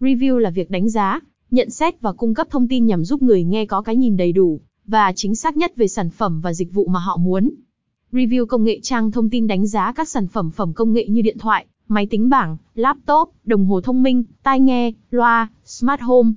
Review là việc đánh giá, nhận xét và cung cấp thông tin nhằm giúp người nghe có cái nhìn đầy đủ và chính xác nhất về sản phẩm và dịch vụ mà họ muốn. Review công nghệ trang thông tin đánh giá các sản phẩm phẩm công nghệ như điện thoại, máy tính bảng, laptop, đồng hồ thông minh, tai nghe, loa, smart home.